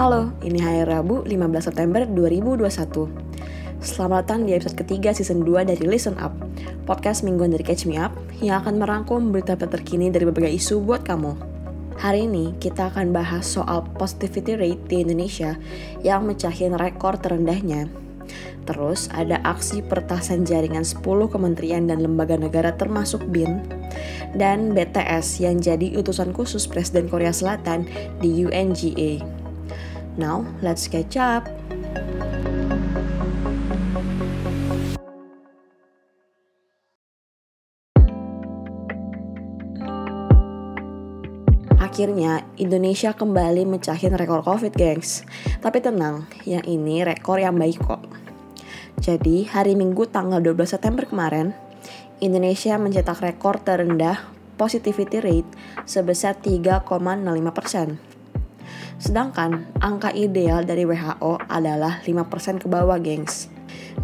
Halo, ini hari Rabu 15 September 2021. Selamat datang di episode ketiga season 2 dari Listen Up, podcast mingguan dari Catch Me Up yang akan merangkum berita terkini dari berbagai isu buat kamu. Hari ini kita akan bahas soal positivity rate di Indonesia yang mecahin rekor terendahnya. Terus ada aksi pertasan jaringan 10 kementerian dan lembaga negara termasuk BIN dan BTS yang jadi utusan khusus Presiden Korea Selatan di UNGA. Now, let's catch up. Akhirnya, Indonesia kembali mecahin rekor COVID, gengs. Tapi tenang, yang ini rekor yang baik kok. Jadi, hari Minggu tanggal 12 September kemarin, Indonesia mencetak rekor terendah positivity rate sebesar 3,05 persen Sedangkan angka ideal dari WHO adalah 5% ke bawah, gengs.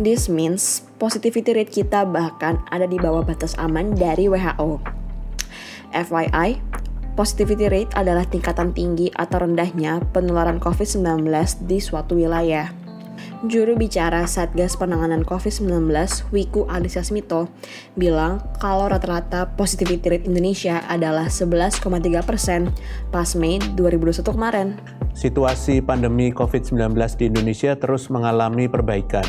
This means positivity rate kita bahkan ada di bawah batas aman dari WHO. FYI, positivity rate adalah tingkatan tinggi atau rendahnya penularan COVID-19 di suatu wilayah. Juru bicara Satgas Penanganan COVID-19, Wiku Adhisa Smito, bilang kalau rata-rata positivity rate Indonesia adalah 11,3 persen pas Mei 2021 kemarin. Situasi pandemi COVID-19 di Indonesia terus mengalami perbaikan.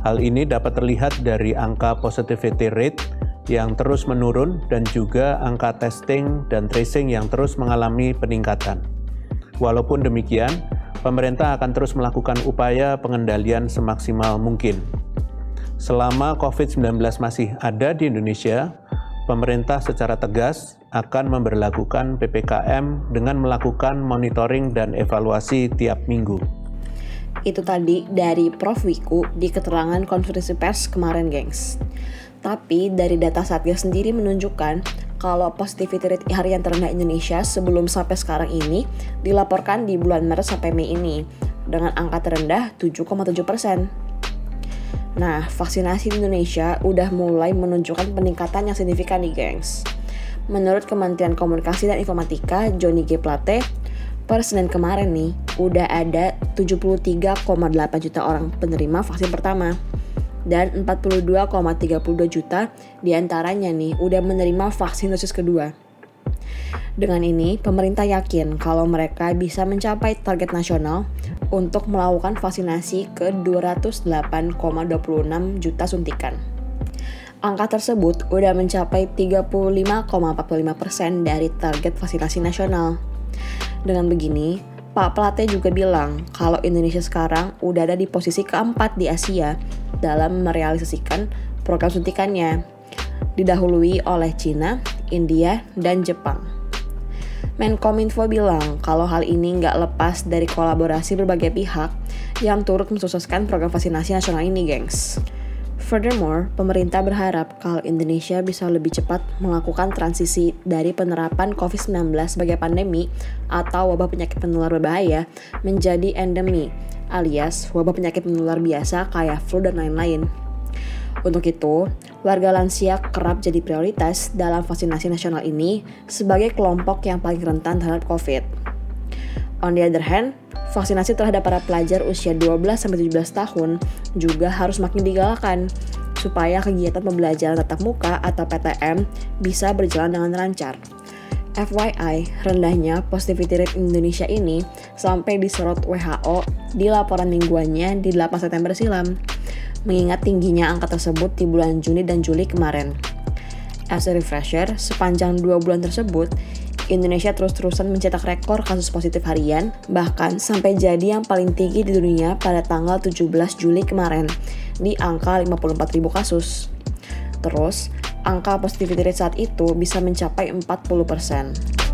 Hal ini dapat terlihat dari angka positivity rate yang terus menurun dan juga angka testing dan tracing yang terus mengalami peningkatan. Walaupun demikian, pemerintah akan terus melakukan upaya pengendalian semaksimal mungkin. Selama COVID-19 masih ada di Indonesia, pemerintah secara tegas akan memperlakukan PPKM dengan melakukan monitoring dan evaluasi tiap minggu. Itu tadi dari Prof. Wiku di keterangan konferensi pers kemarin, gengs. Tapi dari data Satgas sendiri menunjukkan kalau positivity rate harian terendah Indonesia sebelum sampai sekarang ini dilaporkan di bulan Maret sampai Mei ini dengan angka terendah 7,7 persen. Nah, vaksinasi di Indonesia udah mulai menunjukkan peningkatan yang signifikan nih, gengs. Menurut Kementerian Komunikasi dan Informatika, Johnny G. Plate, per Senin kemarin nih, udah ada 73,8 juta orang penerima vaksin pertama dan 42,32 juta di antaranya nih udah menerima vaksin dosis kedua. Dengan ini, pemerintah yakin kalau mereka bisa mencapai target nasional untuk melakukan vaksinasi ke 208,26 juta suntikan. Angka tersebut udah mencapai 35,45% dari target vaksinasi nasional. Dengan begini, Pak Plate juga bilang kalau Indonesia sekarang udah ada di posisi keempat di Asia dalam merealisasikan program suntikannya, didahului oleh Cina, India, dan Jepang. Menkominfo bilang kalau hal ini nggak lepas dari kolaborasi berbagai pihak yang turut mensukseskan program vaksinasi nasional ini, gengs. Furthermore, pemerintah berharap kalau Indonesia bisa lebih cepat melakukan transisi dari penerapan COVID-19 sebagai pandemi atau wabah penyakit penular berbahaya menjadi endemi alias wabah penyakit menular biasa kayak flu dan lain-lain. Untuk itu, warga lansia kerap jadi prioritas dalam vaksinasi nasional ini sebagai kelompok yang paling rentan terhadap COVID. On the other hand, vaksinasi terhadap para pelajar usia 12-17 tahun juga harus makin digalakan supaya kegiatan pembelajaran tatap muka atau PTM bisa berjalan dengan lancar. FYI, rendahnya positivity rate Indonesia ini sampai disorot WHO di laporan mingguannya di 8 September silam, mengingat tingginya angka tersebut di bulan Juni dan Juli kemarin. As a refresher, sepanjang dua bulan tersebut, Indonesia terus-terusan mencetak rekor kasus positif harian, bahkan sampai jadi yang paling tinggi di dunia pada tanggal 17 Juli kemarin, di angka 54.000 kasus. Terus, angka positivity rate saat itu bisa mencapai 40%.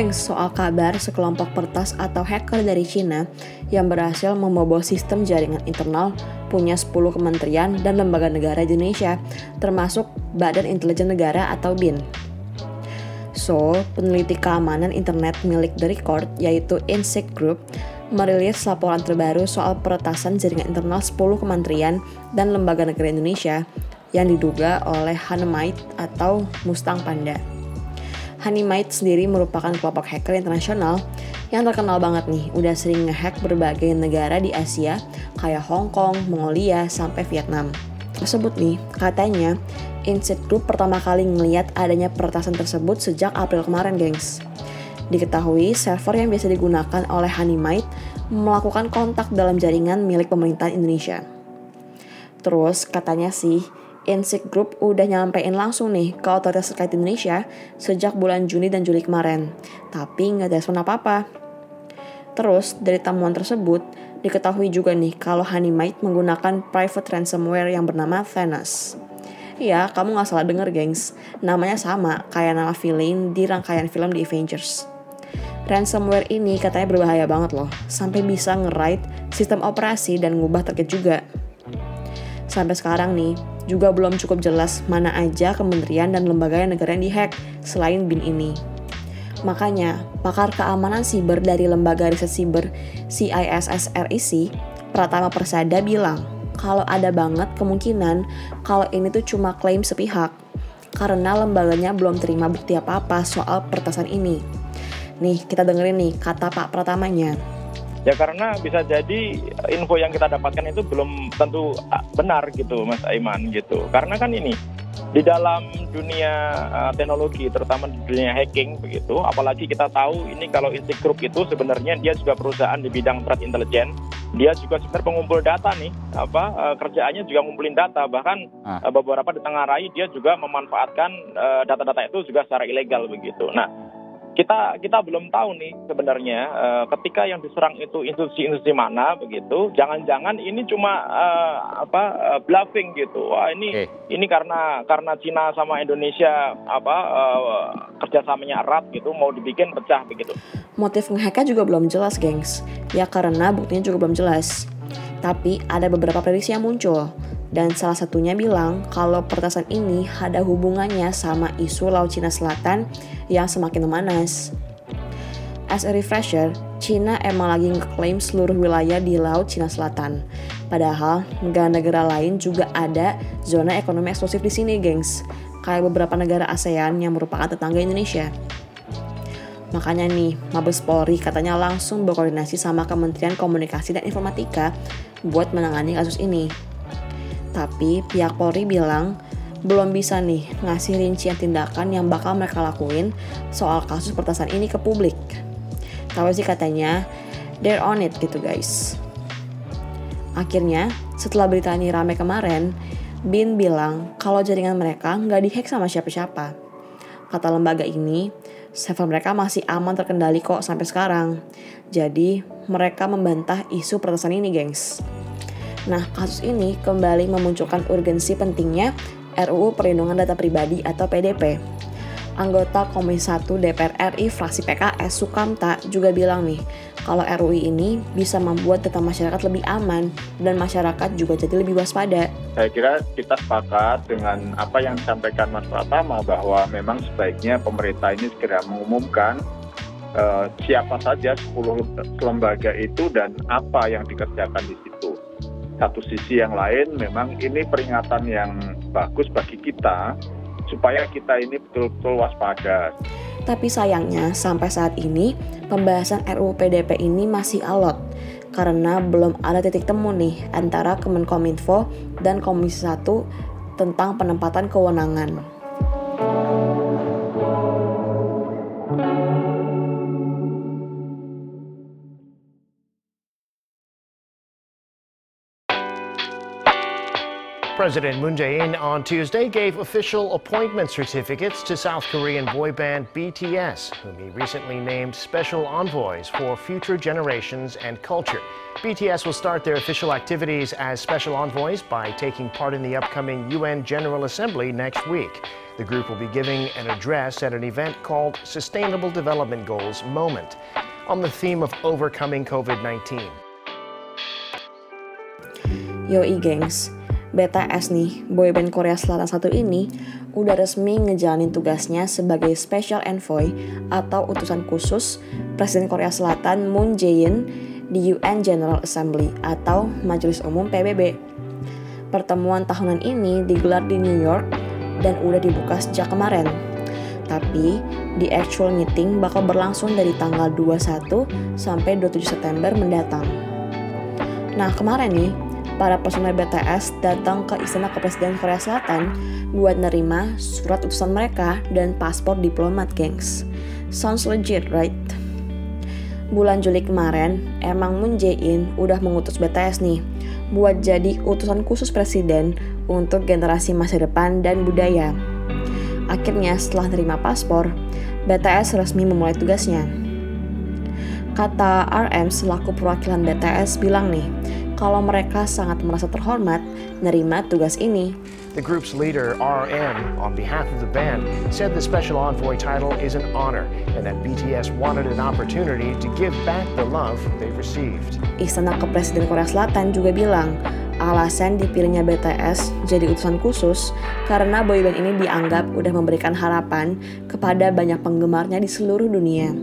Gengs soal kabar sekelompok pertas atau hacker dari Cina yang berhasil membobol sistem jaringan internal punya 10 kementerian dan lembaga negara Indonesia, termasuk Badan Intelijen Negara atau BIN. So, peneliti keamanan internet milik The Record, yaitu Insect Group, merilis laporan terbaru soal peretasan jaringan internal 10 kementerian dan lembaga negara Indonesia yang diduga oleh Hanemite atau Mustang Panda. Honeymind sendiri merupakan kelompok hacker internasional yang terkenal banget nih, udah sering ngehack berbagai negara di Asia kayak Hong Kong, Mongolia, sampai Vietnam. Tersebut nih, katanya Insight Group pertama kali ngeliat adanya peretasan tersebut sejak April kemarin, gengs. Diketahui, server yang biasa digunakan oleh Honeymind melakukan kontak dalam jaringan milik pemerintahan Indonesia. Terus, katanya sih, Insik Group udah nyampein langsung nih ke otoritas terkait Indonesia sejak bulan Juni dan Juli kemarin, tapi nggak ada respon apa-apa. Terus, dari temuan tersebut, diketahui juga nih kalau Honeymind menggunakan private ransomware yang bernama Thanos. Iya, kamu nggak salah denger, gengs. Namanya sama, kayak nama villain di rangkaian film The Avengers. Ransomware ini katanya berbahaya banget loh, sampai bisa nge-write sistem operasi dan ngubah target juga. Sampai sekarang nih, juga belum cukup jelas mana aja kementerian dan lembaga negara yang dihack selain BIN ini. Makanya, pakar keamanan siber dari lembaga riset siber CISSRIC, Pratama Persada bilang, kalau ada banget kemungkinan kalau ini tuh cuma klaim sepihak, karena lembaganya belum terima bukti apa-apa soal pertasan ini. Nih, kita dengerin nih kata Pak Pratamanya. Ya karena bisa jadi info yang kita dapatkan itu belum tentu ah, benar gitu Mas Aiman gitu. Karena kan ini di dalam dunia uh, teknologi terutama di dunia hacking begitu apalagi kita tahu ini kalau Insect Group itu sebenarnya dia juga perusahaan di bidang threat intelligence dia juga sebenarnya pengumpul data nih apa uh, kerjaannya juga ngumpulin data bahkan ah. uh, beberapa di tengah rai dia juga memanfaatkan data-data uh, itu juga secara ilegal begitu nah kita kita belum tahu nih sebenarnya uh, ketika yang diserang itu institusi-institusi mana begitu. Jangan-jangan ini cuma uh, apa uh, bluffing gitu. Wah ini okay. ini karena karena Cina sama Indonesia apa uh, kerjasamanya erat gitu mau dibikin pecah begitu. Motif ngehacknya juga belum jelas gengs. Ya karena buktinya juga belum jelas. Tapi ada beberapa prediksi yang muncul dan salah satunya bilang kalau pertasan ini ada hubungannya sama isu Laut Cina Selatan yang semakin memanas. As a refresher, Cina emang lagi ngeklaim seluruh wilayah di Laut Cina Selatan. Padahal negara-negara lain juga ada zona ekonomi eksklusif di sini, gengs. Kayak beberapa negara ASEAN yang merupakan tetangga Indonesia. Makanya nih, Mabes Polri katanya langsung berkoordinasi sama Kementerian Komunikasi dan Informatika buat menangani kasus ini. Tapi pihak Polri bilang belum bisa nih ngasih rincian tindakan yang bakal mereka lakuin soal kasus pertasan ini ke publik. Tapi sih katanya, they're on it gitu guys. Akhirnya, setelah berita ini rame kemarin, Bin bilang kalau jaringan mereka nggak dihack sama siapa-siapa. Kata lembaga ini, server mereka masih aman terkendali kok sampai sekarang. Jadi, mereka membantah isu pertasan ini, gengs. Nah, kasus ini kembali memunculkan urgensi pentingnya RUU Perlindungan Data Pribadi atau PDP. Anggota Komisi 1 DPR RI fraksi PKS Sukamta juga bilang nih, kalau RUU ini bisa membuat data masyarakat lebih aman dan masyarakat juga jadi lebih waspada. Saya kira kita sepakat dengan apa yang disampaikan Mas Pratama bahwa memang sebaiknya pemerintah ini segera mengumumkan uh, siapa saja 10 lembaga itu dan apa yang dikerjakan di situ satu sisi yang lain memang ini peringatan yang bagus bagi kita supaya kita ini betul-betul waspada. Tapi sayangnya sampai saat ini pembahasan RUU PDP ini masih alot karena belum ada titik temu nih antara Kemenkominfo dan Komisi 1 tentang penempatan kewenangan. President Moon Jae-in on Tuesday gave official appointment certificates to South Korean boy band BTS, whom he recently named special envoys for future generations and culture. BTS will start their official activities as special envoys by taking part in the upcoming UN General Assembly next week. The group will be giving an address at an event called Sustainable Development Goals Moment on the theme of overcoming COVID-19. Yoi gengs, BTS nih, boyband Korea Selatan satu ini, udah resmi ngejalanin tugasnya sebagai Special Envoy atau utusan khusus Presiden Korea Selatan Moon Jae-in di UN General Assembly atau Majelis Umum PBB. Pertemuan tahunan ini digelar di New York dan udah dibuka sejak kemarin. Tapi, di actual meeting bakal berlangsung dari tanggal 21 sampai 27 September mendatang. Nah, kemarin nih, para personel BTS datang ke Istana Kepresiden Korea Selatan buat nerima surat utusan mereka dan paspor diplomat, gengs. Sounds legit, right? Bulan Juli kemarin, emang Moon Jae-in udah mengutus BTS nih buat jadi utusan khusus presiden untuk generasi masa depan dan budaya. Akhirnya setelah nerima paspor, BTS resmi memulai tugasnya. Kata RM selaku perwakilan BTS bilang nih, kalau mereka sangat merasa terhormat nerima tugas ini. The group's leader, RM, on behalf of the band, said the special envoy title is an honor and that BTS wanted an opportunity to give back the love they've received. Istana Kepresiden Korea Selatan juga bilang, alasan dipilihnya BTS jadi utusan khusus karena boyband ini dianggap udah memberikan harapan kepada banyak penggemarnya di seluruh dunia.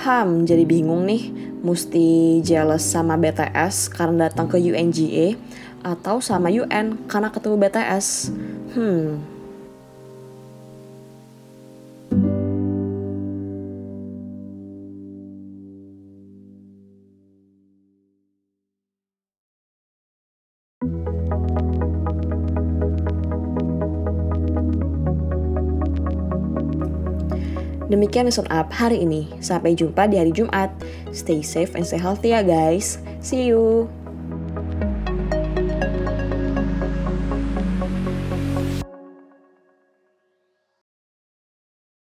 Ham, jadi bingung nih, mesti jealous sama BTS karena datang ke UNGA atau sama UN karena ketemu BTS. Hmm. Demikian Listen Up hari ini. Sampai jumpa di hari Jumat. Stay safe and stay healthy ya guys. See you.